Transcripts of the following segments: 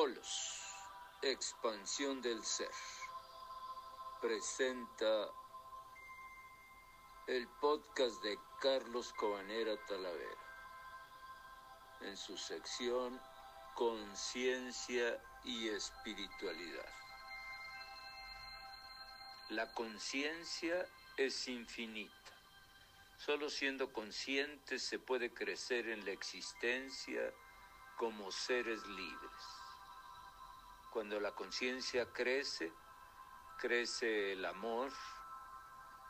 Holos, expansión del ser, presenta el podcast de Carlos Cobanera Talavera en su sección Conciencia y Espiritualidad. La conciencia es infinita. Solo siendo consciente se puede crecer en la existencia como seres libres. Cuando la conciencia crece, crece el amor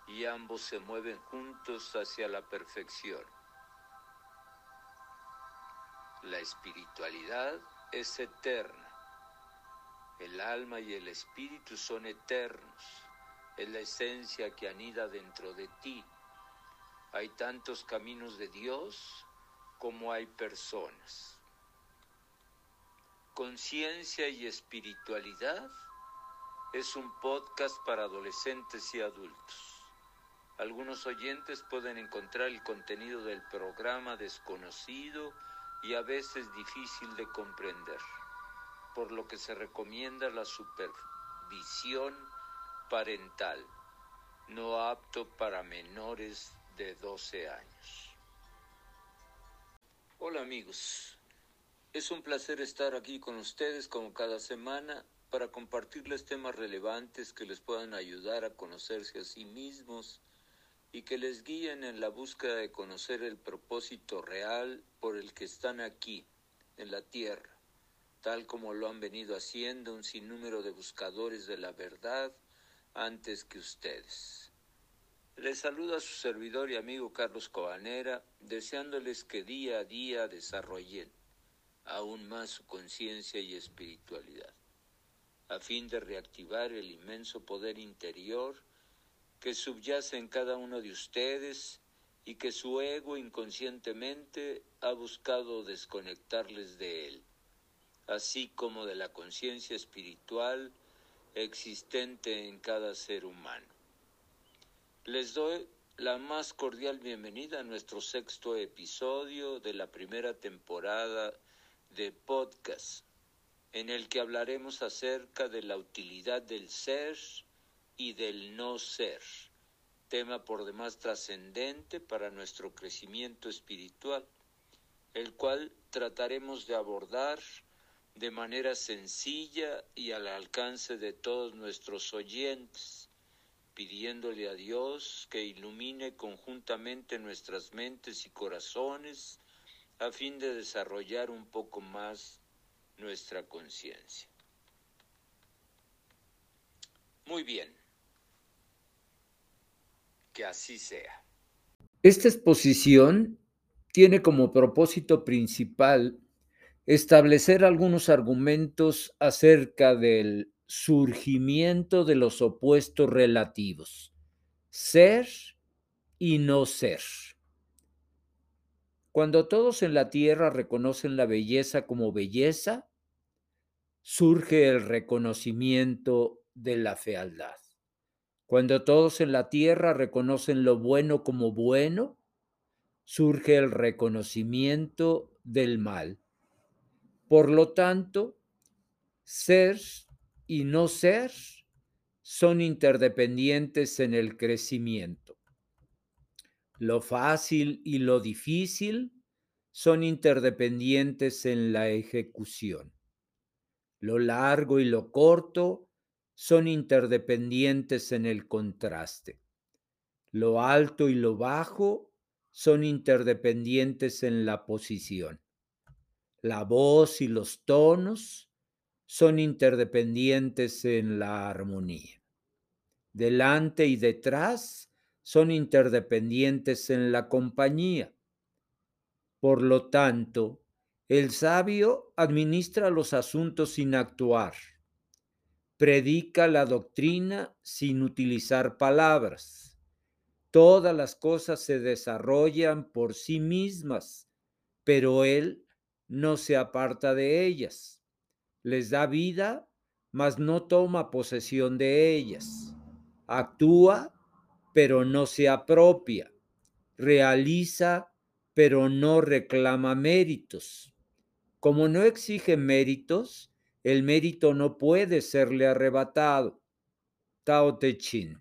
y ambos se mueven juntos hacia la perfección. La espiritualidad es eterna. El alma y el espíritu son eternos. Es la esencia que anida dentro de ti. Hay tantos caminos de Dios como hay personas. Conciencia y Espiritualidad es un podcast para adolescentes y adultos. Algunos oyentes pueden encontrar el contenido del programa desconocido y a veces difícil de comprender, por lo que se recomienda la supervisión parental, no apto para menores de 12 años. Hola amigos, es un placer estar aquí con ustedes como cada semana para compartirles temas relevantes que les puedan ayudar a conocerse a sí mismos y que les guíen en la búsqueda de conocer el propósito real por el que están aquí, en la tierra, tal como lo han venido haciendo un sinnúmero de buscadores de la verdad antes que ustedes. Les saluda su servidor y amigo Carlos Cobanera, deseándoles que día a día desarrollen aún más su conciencia y espiritualidad, a fin de reactivar el inmenso poder interior que subyace en cada uno de ustedes y que su ego inconscientemente ha buscado desconectarles de él, así como de la conciencia espiritual existente en cada ser humano. Les doy la más cordial bienvenida a nuestro sexto episodio de la primera temporada de podcast en el que hablaremos acerca de la utilidad del ser y del no ser, tema por demás trascendente para nuestro crecimiento espiritual, el cual trataremos de abordar de manera sencilla y al alcance de todos nuestros oyentes, pidiéndole a Dios que ilumine conjuntamente nuestras mentes y corazones a fin de desarrollar un poco más nuestra conciencia. Muy bien, que así sea. Esta exposición tiene como propósito principal establecer algunos argumentos acerca del surgimiento de los opuestos relativos, ser y no ser. Cuando todos en la tierra reconocen la belleza como belleza, surge el reconocimiento de la fealdad. Cuando todos en la tierra reconocen lo bueno como bueno, surge el reconocimiento del mal. Por lo tanto, ser y no ser son interdependientes en el crecimiento. Lo fácil y lo difícil son interdependientes en la ejecución. Lo largo y lo corto son interdependientes en el contraste. Lo alto y lo bajo son interdependientes en la posición. La voz y los tonos son interdependientes en la armonía. Delante y detrás son interdependientes en la compañía. Por lo tanto, el sabio administra los asuntos sin actuar, predica la doctrina sin utilizar palabras. Todas las cosas se desarrollan por sí mismas, pero él no se aparta de ellas. Les da vida, mas no toma posesión de ellas. Actúa pero no se apropia, realiza, pero no reclama méritos. Como no exige méritos, el mérito no puede serle arrebatado. Tao Te Ching.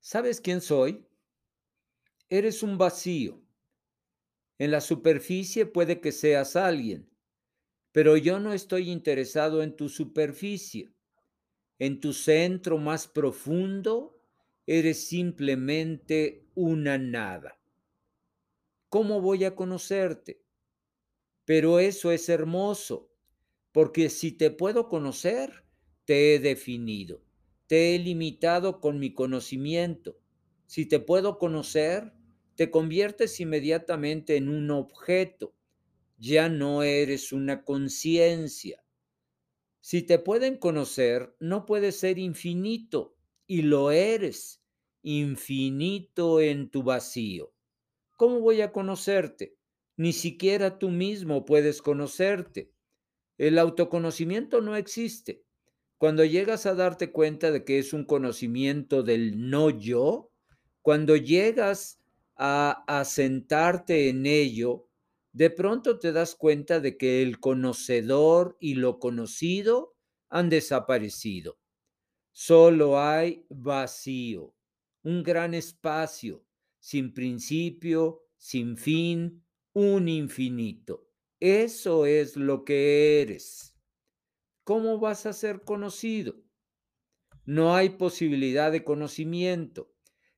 ¿Sabes quién soy? Eres un vacío. En la superficie puede que seas alguien, pero yo no estoy interesado en tu superficie. En tu centro más profundo eres simplemente una nada. ¿Cómo voy a conocerte? Pero eso es hermoso, porque si te puedo conocer, te he definido, te he limitado con mi conocimiento. Si te puedo conocer, te conviertes inmediatamente en un objeto, ya no eres una conciencia. Si te pueden conocer, no puedes ser infinito, y lo eres, infinito en tu vacío. ¿Cómo voy a conocerte? Ni siquiera tú mismo puedes conocerte. El autoconocimiento no existe. Cuando llegas a darte cuenta de que es un conocimiento del no yo, cuando llegas a asentarte en ello, de pronto te das cuenta de que el conocedor y lo conocido han desaparecido. Solo hay vacío, un gran espacio, sin principio, sin fin, un infinito. Eso es lo que eres. ¿Cómo vas a ser conocido? No hay posibilidad de conocimiento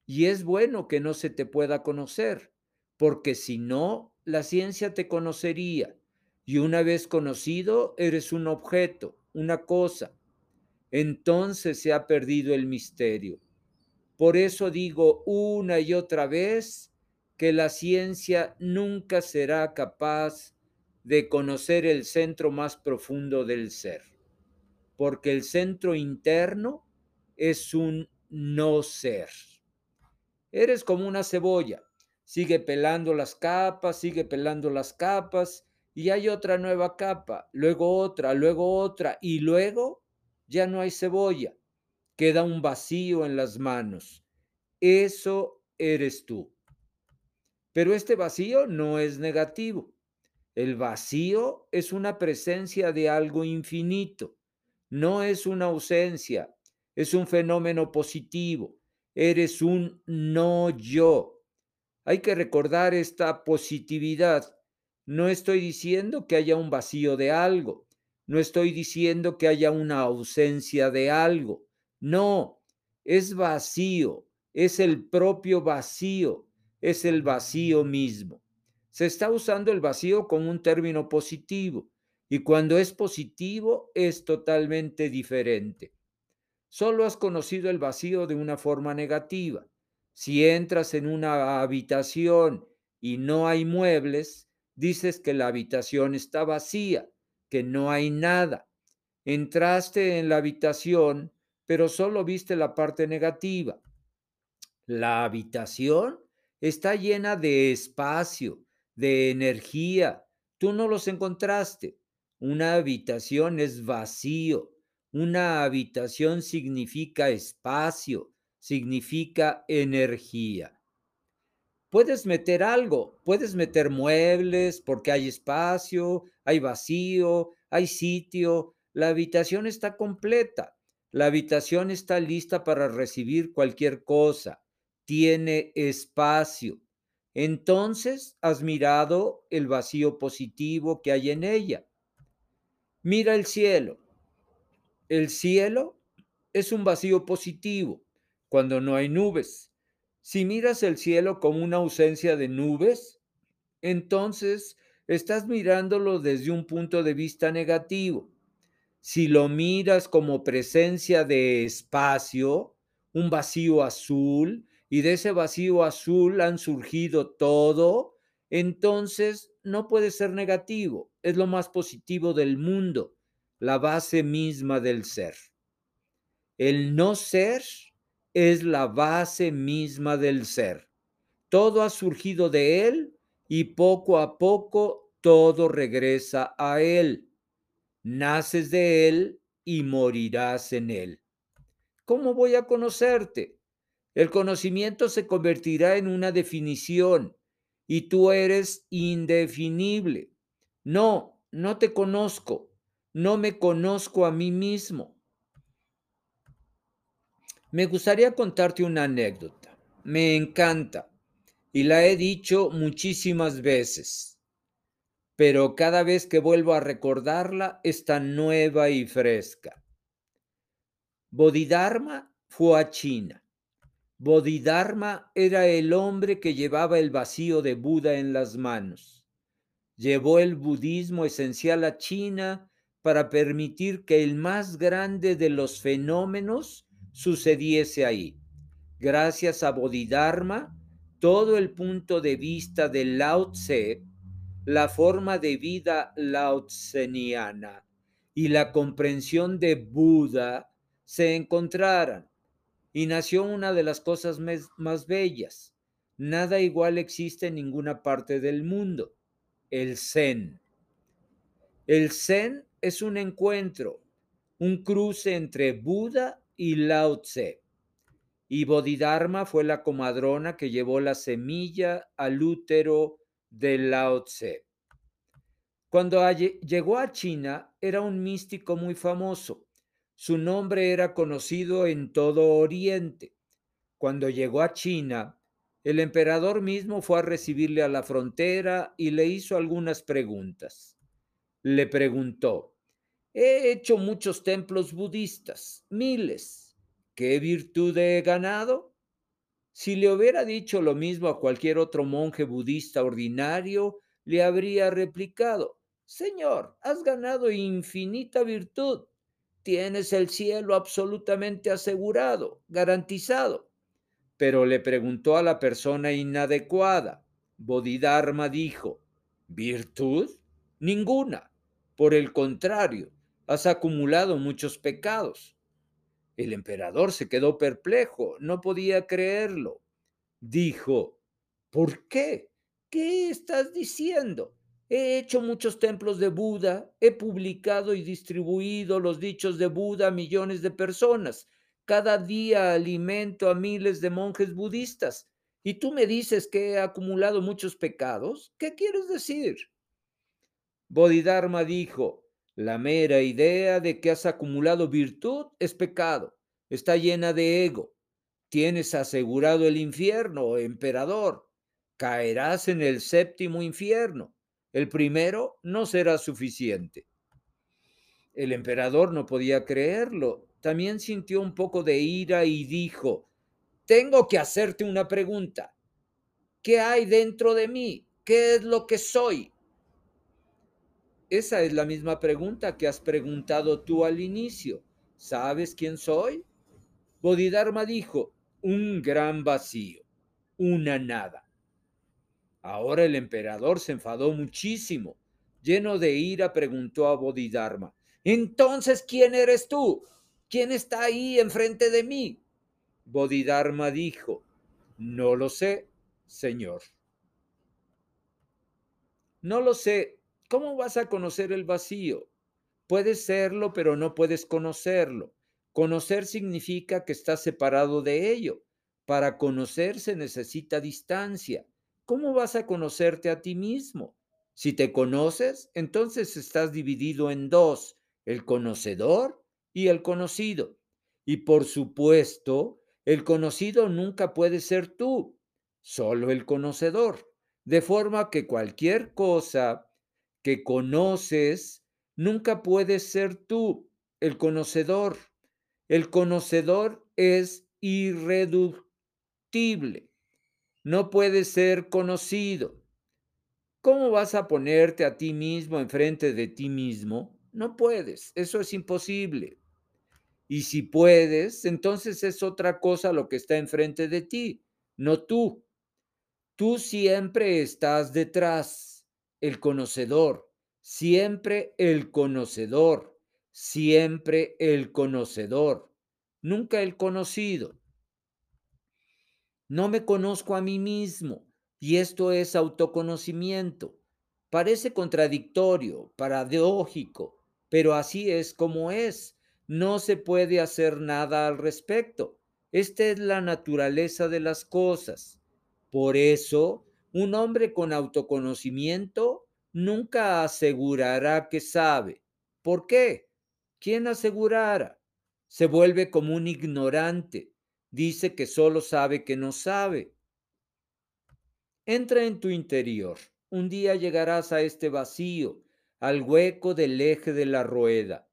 y es bueno que no se te pueda conocer, porque si no, la ciencia te conocería y una vez conocido, eres un objeto, una cosa. Entonces se ha perdido el misterio. Por eso digo una y otra vez que la ciencia nunca será capaz de conocer el centro más profundo del ser, porque el centro interno es un no ser. Eres como una cebolla. Sigue pelando las capas, sigue pelando las capas y hay otra nueva capa, luego otra, luego otra y luego ya no hay cebolla. Queda un vacío en las manos. Eso eres tú. Pero este vacío no es negativo. El vacío es una presencia de algo infinito. No es una ausencia, es un fenómeno positivo eres un no yo. Hay que recordar esta positividad. No estoy diciendo que haya un vacío de algo, no estoy diciendo que haya una ausencia de algo. No, es vacío, es el propio vacío, es el vacío mismo. Se está usando el vacío como un término positivo y cuando es positivo es totalmente diferente. Solo has conocido el vacío de una forma negativa. Si entras en una habitación y no hay muebles, dices que la habitación está vacía, que no hay nada. Entraste en la habitación, pero solo viste la parte negativa. La habitación está llena de espacio, de energía. Tú no los encontraste. Una habitación es vacío, una habitación significa espacio, significa energía. Puedes meter algo, puedes meter muebles porque hay espacio, hay vacío, hay sitio, la habitación está completa, la habitación está lista para recibir cualquier cosa, tiene espacio. Entonces has mirado el vacío positivo que hay en ella. Mira el cielo, el cielo es un vacío positivo cuando no hay nubes. Si miras el cielo como una ausencia de nubes, entonces estás mirándolo desde un punto de vista negativo. Si lo miras como presencia de espacio, un vacío azul, y de ese vacío azul han surgido todo, entonces no puede ser negativo, es lo más positivo del mundo la base misma del ser. El no ser es la base misma del ser. Todo ha surgido de él y poco a poco todo regresa a él. Naces de él y morirás en él. ¿Cómo voy a conocerte? El conocimiento se convertirá en una definición y tú eres indefinible. No, no te conozco, no me conozco a mí mismo. Me gustaría contarte una anécdota. Me encanta y la he dicho muchísimas veces, pero cada vez que vuelvo a recordarla está nueva y fresca. Bodhidharma fue a China. Bodhidharma era el hombre que llevaba el vacío de Buda en las manos. Llevó el budismo esencial a China para permitir que el más grande de los fenómenos sucediese ahí. Gracias a Bodhidharma, todo el punto de vista de Lao Tse, la forma de vida laotseniana y la comprensión de Buda se encontraran y nació una de las cosas más bellas. Nada igual existe en ninguna parte del mundo, el Zen. El Zen es un encuentro, un cruce entre Buda y Lao Tse. Y Bodhidharma fue la comadrona que llevó la semilla al útero de Lao Tse. Cuando llegó a China, era un místico muy famoso su nombre era conocido en todo Oriente. Cuando llegó a China, el emperador mismo fue a recibirle a la frontera y le hizo algunas preguntas. Le preguntó, he hecho muchos templos budistas, miles. ¿Qué virtud he ganado? Si le hubiera dicho lo mismo a cualquier otro monje budista ordinario, le habría replicado, Señor, has ganado infinita virtud tienes el cielo absolutamente asegurado, garantizado. Pero le preguntó a la persona inadecuada. Bodhidharma dijo, ¿virtud? Ninguna. Por el contrario, has acumulado muchos pecados. El emperador se quedó perplejo, no podía creerlo. Dijo, ¿por qué? ¿Qué estás diciendo? He hecho muchos templos de Buda, he publicado y distribuido los dichos de Buda a millones de personas. Cada día alimento a miles de monjes budistas. ¿Y tú me dices que he acumulado muchos pecados? ¿Qué quieres decir? Bodhidharma dijo, la mera idea de que has acumulado virtud es pecado, está llena de ego. Tienes asegurado el infierno, emperador. Caerás en el séptimo infierno el primero no será suficiente. El emperador no podía creerlo. También sintió un poco de ira y dijo, tengo que hacerte una pregunta. ¿Qué hay dentro de mí? ¿Qué es lo que soy? Esa es la misma pregunta que has preguntado tú al inicio. ¿Sabes quién soy? Bodhidharma dijo, un gran vacío, una nada. Ahora el emperador se enfadó muchísimo. Lleno de ira, preguntó a Bodhidharma, Entonces, ¿quién eres tú? ¿Quién está ahí enfrente de mí? Bodhidharma dijo, No lo sé, señor. No lo sé. ¿Cómo vas a conocer el vacío? Puedes serlo, pero no puedes conocerlo. Conocer significa que estás separado de ello. Para conocer se necesita distancia. ¿cómo vas a conocerte a ti mismo? Si te conoces, entonces estás dividido en dos, el conocedor y el conocido. Y por supuesto, el conocido nunca puede ser tú, solo el conocedor. De forma que cualquier cosa que conoces nunca puede ser tú, el conocedor. El conocedor es irreductible no puede ser conocido. ¿Cómo vas a ponerte a ti mismo enfrente de ti mismo? No puedes, eso es imposible. Y si puedes, entonces es otra cosa lo que está enfrente de ti, no tú. Tú siempre estás detrás, el conocedor, siempre el conocedor, siempre el conocedor, nunca el conocido. No me conozco a mí mismo y esto es autoconocimiento. Parece contradictorio, paradójico, pero así es como es. No se puede hacer nada al respecto. Esta es la naturaleza de las cosas. Por eso, Un hombre con autoconocimiento nunca asegurará que sabe. ¿Por qué? ¿Quién asegurara? Se vuelve como un ignorante. Dice que solo sabe que no sabe. Entra en tu interior. Un día llegarás a este vacío, al hueco del eje de la rueda.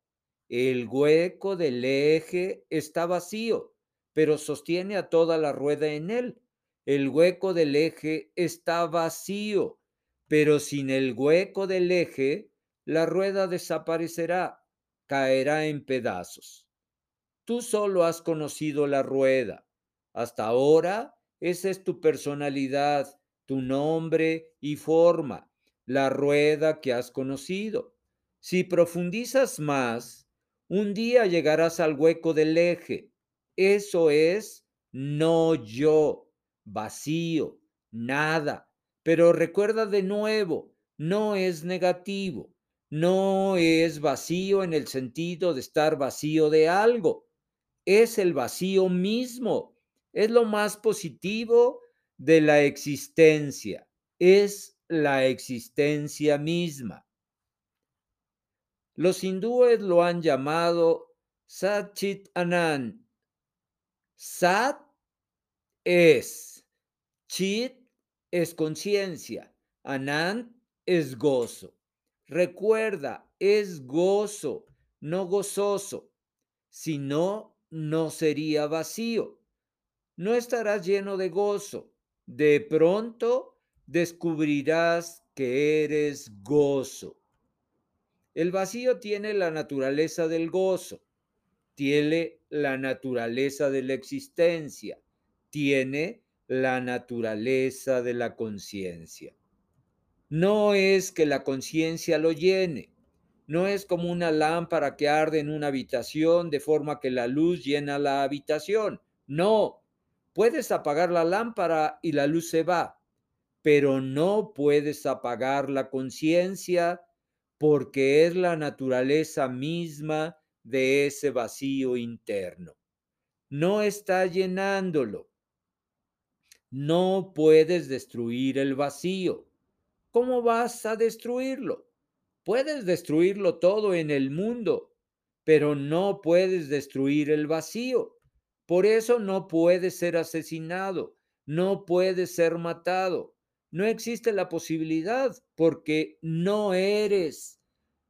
El hueco del eje está vacío, pero sostiene a toda la rueda en él. El hueco del eje está vacío, pero sin el hueco del eje, la rueda desaparecerá, caerá en pedazos. Tú solo has conocido la rueda. Hasta ahora, esa es tu personalidad, tu nombre y forma, la rueda que has conocido. Si profundizas más, un día llegarás al hueco del eje. Eso es no yo, vacío, nada. Pero recuerda de nuevo, no es negativo, no es vacío en el sentido de estar vacío de algo. Es el vacío mismo, es lo más positivo de la existencia, es la existencia misma. Los hindúes lo han llamado Satchit Anand. Sat es, Chit es conciencia, Anand es gozo. Recuerda, es gozo, no gozoso. Si no, no sería vacío. No estarás lleno de gozo de pronto descubrirás que eres gozo. El vacío tiene la naturaleza del gozo, tiene la naturaleza de la existencia, tiene la naturaleza de la conciencia. No es que la conciencia lo llene, no es como una lámpara que arde en una habitación de forma que la luz llena la habitación. No, Puedes apagar la lámpara y la luz se va, pero no puedes apagar la conciencia porque es la naturaleza misma de ese vacío interno. No está llenándolo. No puedes destruir el vacío. ¿Cómo vas a destruirlo? Puedes destruirlo todo en el mundo, pero no puedes destruir el vacío. Por eso no puede ser asesinado, no puede ser matado. No existe la posibilidad porque no eres.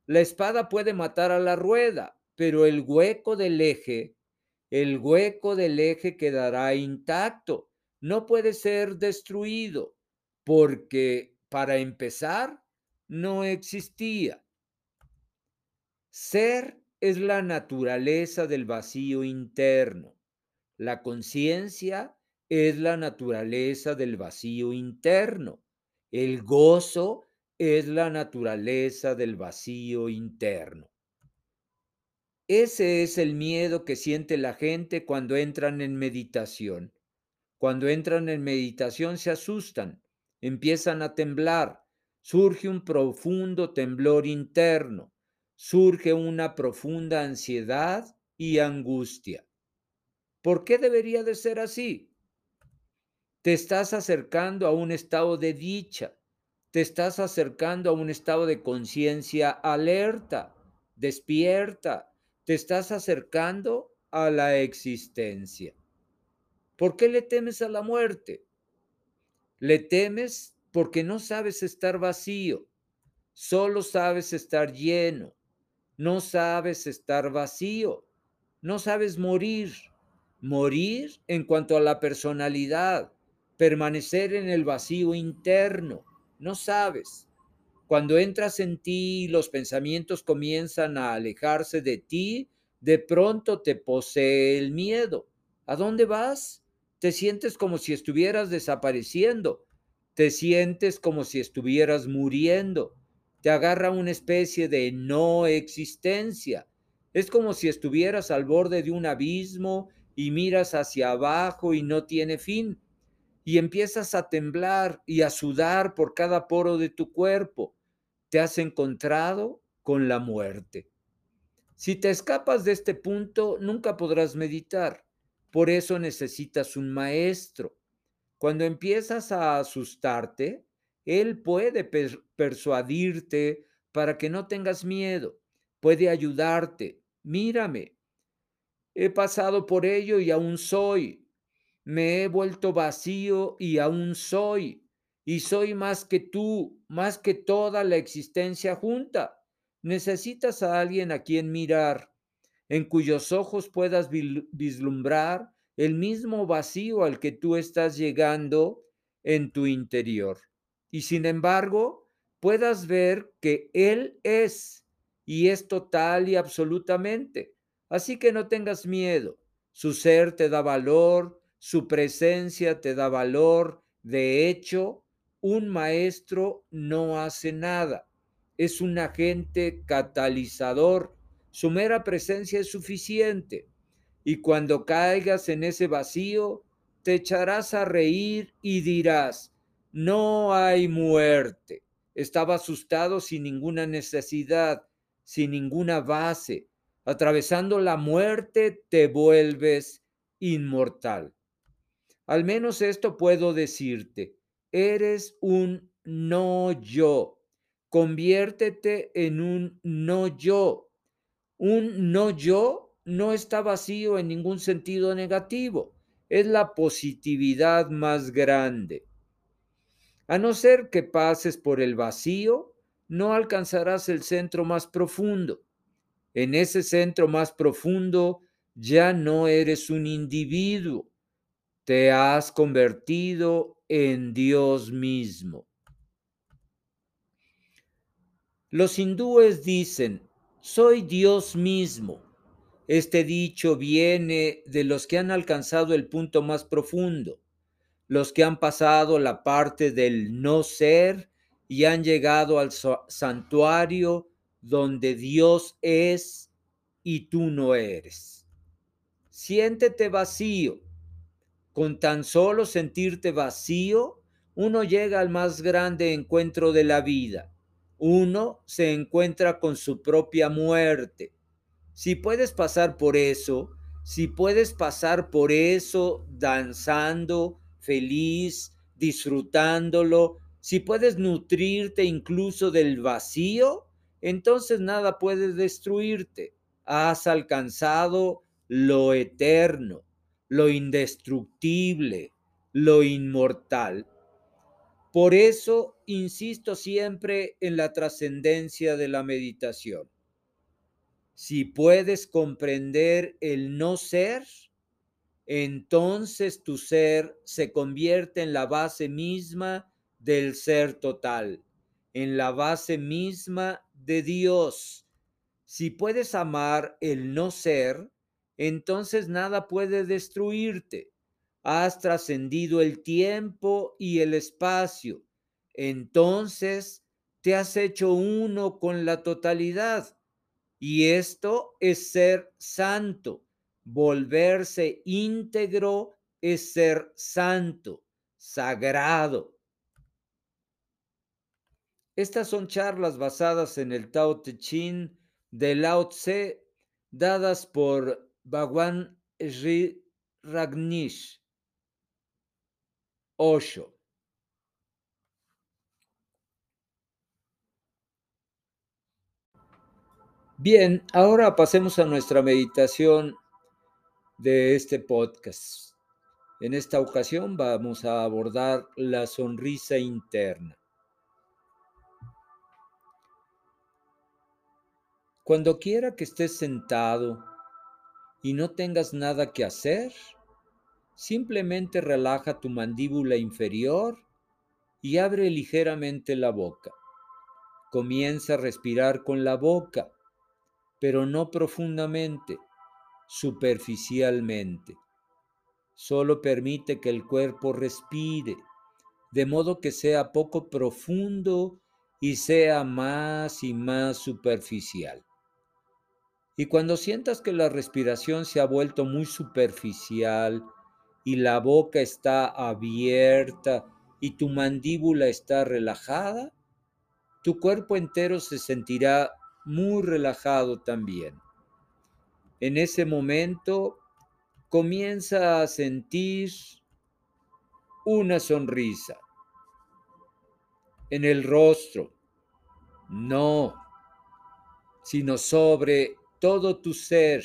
La espada puede matar a la rueda, pero el hueco del eje, el hueco del eje quedará intacto. No puede ser destruido porque, para empezar, no existía. Ser es la naturaleza del vacío interno. La conciencia es la naturaleza del vacío interno. El gozo es la naturaleza del vacío interno. Ese es el miedo que siente la gente cuando entran en meditación. Cuando entran en meditación se asustan, empiezan a temblar, surge un profundo temblor interno, surge una profunda ansiedad y angustia. ¿Por qué debería de ser así? Te estás acercando a un estado de dicha, te estás acercando a un estado de conciencia alerta, despierta, te estás acercando a la existencia. ¿Por qué le temes a la muerte? Le temes porque no sabes estar vacío, solo sabes estar lleno, no sabes estar vacío, no sabes morir morir en cuanto a la personalidad, permanecer en el vacío interno. No sabes. Cuando entras en ti y los pensamientos comienzan a alejarse de ti, de pronto te posee el miedo. ¿A dónde vas? Te sientes como si estuvieras desapareciendo. Te sientes como si estuvieras muriendo. Te agarra una especie de no existencia. Es como si estuvieras al borde de un abismo y miras hacia abajo y no tiene fin. Y empiezas a temblar y a sudar por cada poro de tu cuerpo. Te has encontrado con la muerte. Si te escapas de este punto, nunca podrás meditar. Por eso necesitas un maestro. Cuando empiezas a asustarte, Él puede persuadirte para que no tengas miedo, puede ayudarte. Mírame, he pasado por ello y aún soy. Me he vuelto vacío y aún soy. Y soy más que tú, más que toda la existencia junta. Necesitas a alguien a quien mirar, en cuyos ojos puedas vislumbrar el mismo vacío al que tú estás llegando en tu interior. Y sin embargo, puedas ver que Él es y es total y absolutamente. Así que no tengas miedo. Su ser te da valor, su presencia te da valor. De hecho, un maestro no hace nada. Es un agente catalizador. Su mera presencia es suficiente. Y cuando caigas en ese vacío, te echarás a reír y dirás, no hay muerte. Estaba asustado sin ninguna necesidad, sin ninguna base. Atravesando la muerte te vuelves inmortal. Al menos esto puedo decirte. Eres un no yo. Conviértete en un no yo. Un no yo no está vacío en ningún sentido negativo. Es la positividad más grande. A no ser que pases por el vacío, no alcanzarás el centro más profundo. En ese centro más profundo ya no eres un individuo, te has convertido en Dios mismo. Los hindúes dicen, soy Dios mismo. Este dicho viene de los que han alcanzado el punto más profundo, los que han pasado la parte del no ser y han llegado al santuario donde Dios es y tú no eres. Siéntete vacío. Con tan solo sentirte vacío, uno llega al más grande encuentro de la vida. Uno se encuentra con su propia muerte. Si puedes pasar por eso, si puedes pasar por eso danzando, feliz, disfrutándolo, si puedes nutrirte incluso del vacío, entonces nada puede destruirte. Has alcanzado lo eterno, lo indestructible, lo inmortal. Por eso insisto siempre en la trascendencia de la meditación. Si puedes comprender el no ser, entonces tu ser se convierte en la base misma del ser total, en la base misma de Dios. Si puedes amar el no ser, entonces nada puede destruirte. Has trascendido el tiempo y el espacio. Entonces te has hecho uno con la totalidad. Y esto es ser santo. Volverse íntegro es ser santo, sagrado. Estas son charlas basadas en el Tao Te Ching de Lao Tse, dadas por Bhagwan Sri Ragnish Osho. Bien, ahora pasemos a nuestra meditación de este podcast. En esta ocasión vamos a abordar la sonrisa interna. Cuando quiera que estés sentado y no tengas nada que hacer, simplemente relaja tu mandíbula inferior y abre ligeramente la boca. Comienza a respirar con la boca, pero no profundamente, superficialmente. Solo permite que el cuerpo respire, de modo que sea poco profundo y sea más y más superficial. Y cuando sientas que la respiración se ha vuelto muy superficial y la boca está abierta y tu mandíbula está relajada, tu cuerpo entero se sentirá muy relajado también. En ese momento comienza a sentir una sonrisa. En el rostro, no, sino sobre todo tu ser.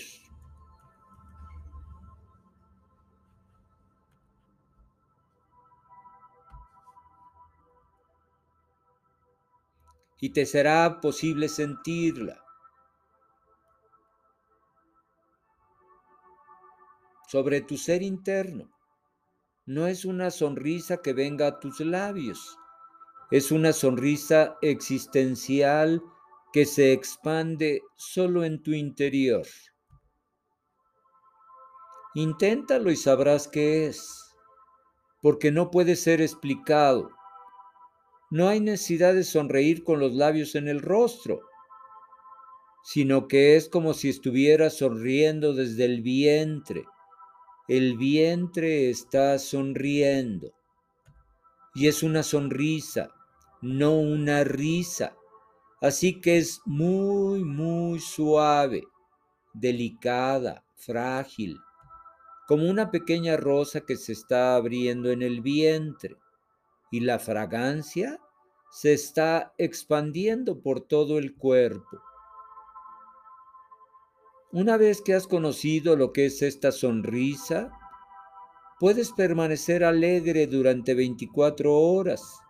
Y te será posible sentirla. sobre tu ser interno. No es una sonrisa que venga a tus labios, es una sonrisa existencial que se expande solo en tu interior. Inténtalo y sabrás qué es, porque no puede ser explicado. No hay necesidad de sonreír con los labios en el rostro, sino que es como si estuvieras sonriendo desde el vientre el vientre está sonriendo. Y es una sonrisa, no una risa. Así que es muy, muy suave, delicada, frágil, como una pequeña rosa que se está abriendo en el vientre. Y la fragancia se está expandiendo por todo el cuerpo. Una vez que has conocido lo que es esta sonrisa, puedes permanecer alegre durante 24 horas.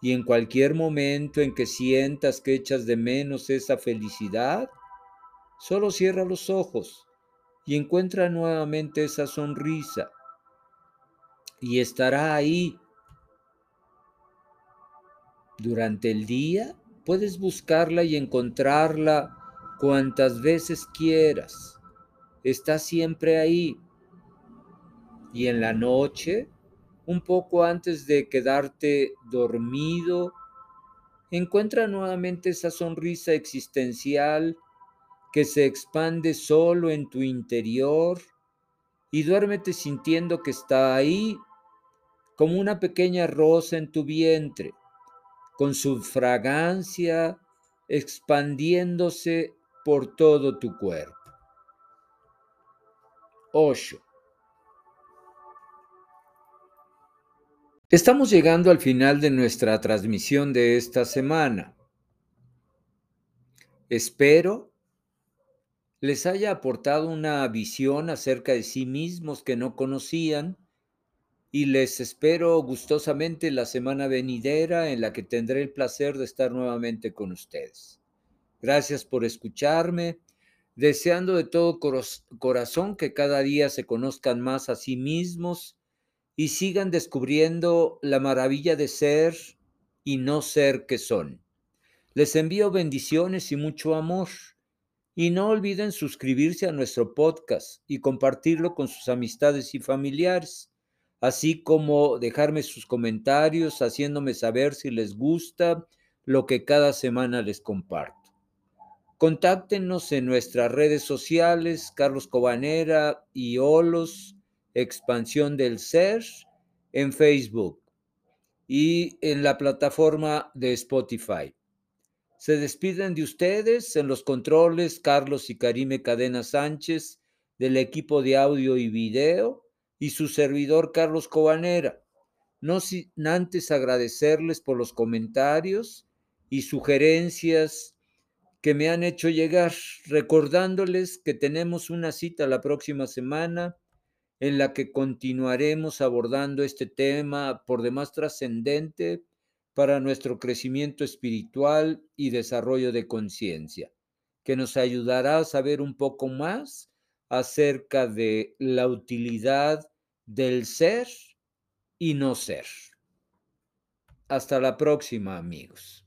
Y en cualquier momento en que sientas que echas de menos esa felicidad, solo cierra los ojos y encuentra nuevamente esa sonrisa. Y estará ahí. Durante el día puedes buscarla y encontrarla cuantas veces quieras. Está siempre ahí. Y en la noche, un poco antes de quedarte dormido, encuentra nuevamente esa sonrisa existencial que se expande solo en tu interior y duérmete sintiendo que está ahí como una pequeña rosa en tu vientre, con su fragancia expandiéndose por todo tu cuerpo. 8. Estamos llegando al final de nuestra transmisión de esta semana. Espero les haya aportado una visión acerca de sí mismos que no conocían y les espero gustosamente la semana venidera en la que tendré el placer de estar nuevamente con ustedes. Gracias por escucharme, deseando de todo corazón que cada día se conozcan más a sí mismos y sigan descubriendo la maravilla de ser y no ser que son. Les envío bendiciones y mucho amor. Y no olviden suscribirse a nuestro podcast y compartirlo con sus amistades y familiares, así como dejarme sus comentarios haciéndome saber si les gusta lo que cada semana les comparto. Contáctenos en nuestras redes sociales, Carlos Cobanera y Olos, Expansión del Ser, en Facebook y en la plataforma de Spotify. Se despiden de ustedes en los controles Carlos y Karime Cadena Sánchez del equipo de audio y video y su servidor Carlos Cobanera. No sin antes agradecerles por los comentarios y sugerencias que me han hecho llegar, recordándoles que tenemos una cita la próxima semana en la que continuaremos abordando este tema por demás trascendente para nuestro crecimiento espiritual y desarrollo de conciencia, que nos ayudará a saber un poco más acerca de la utilidad del ser y no ser. Hasta la próxima, amigos.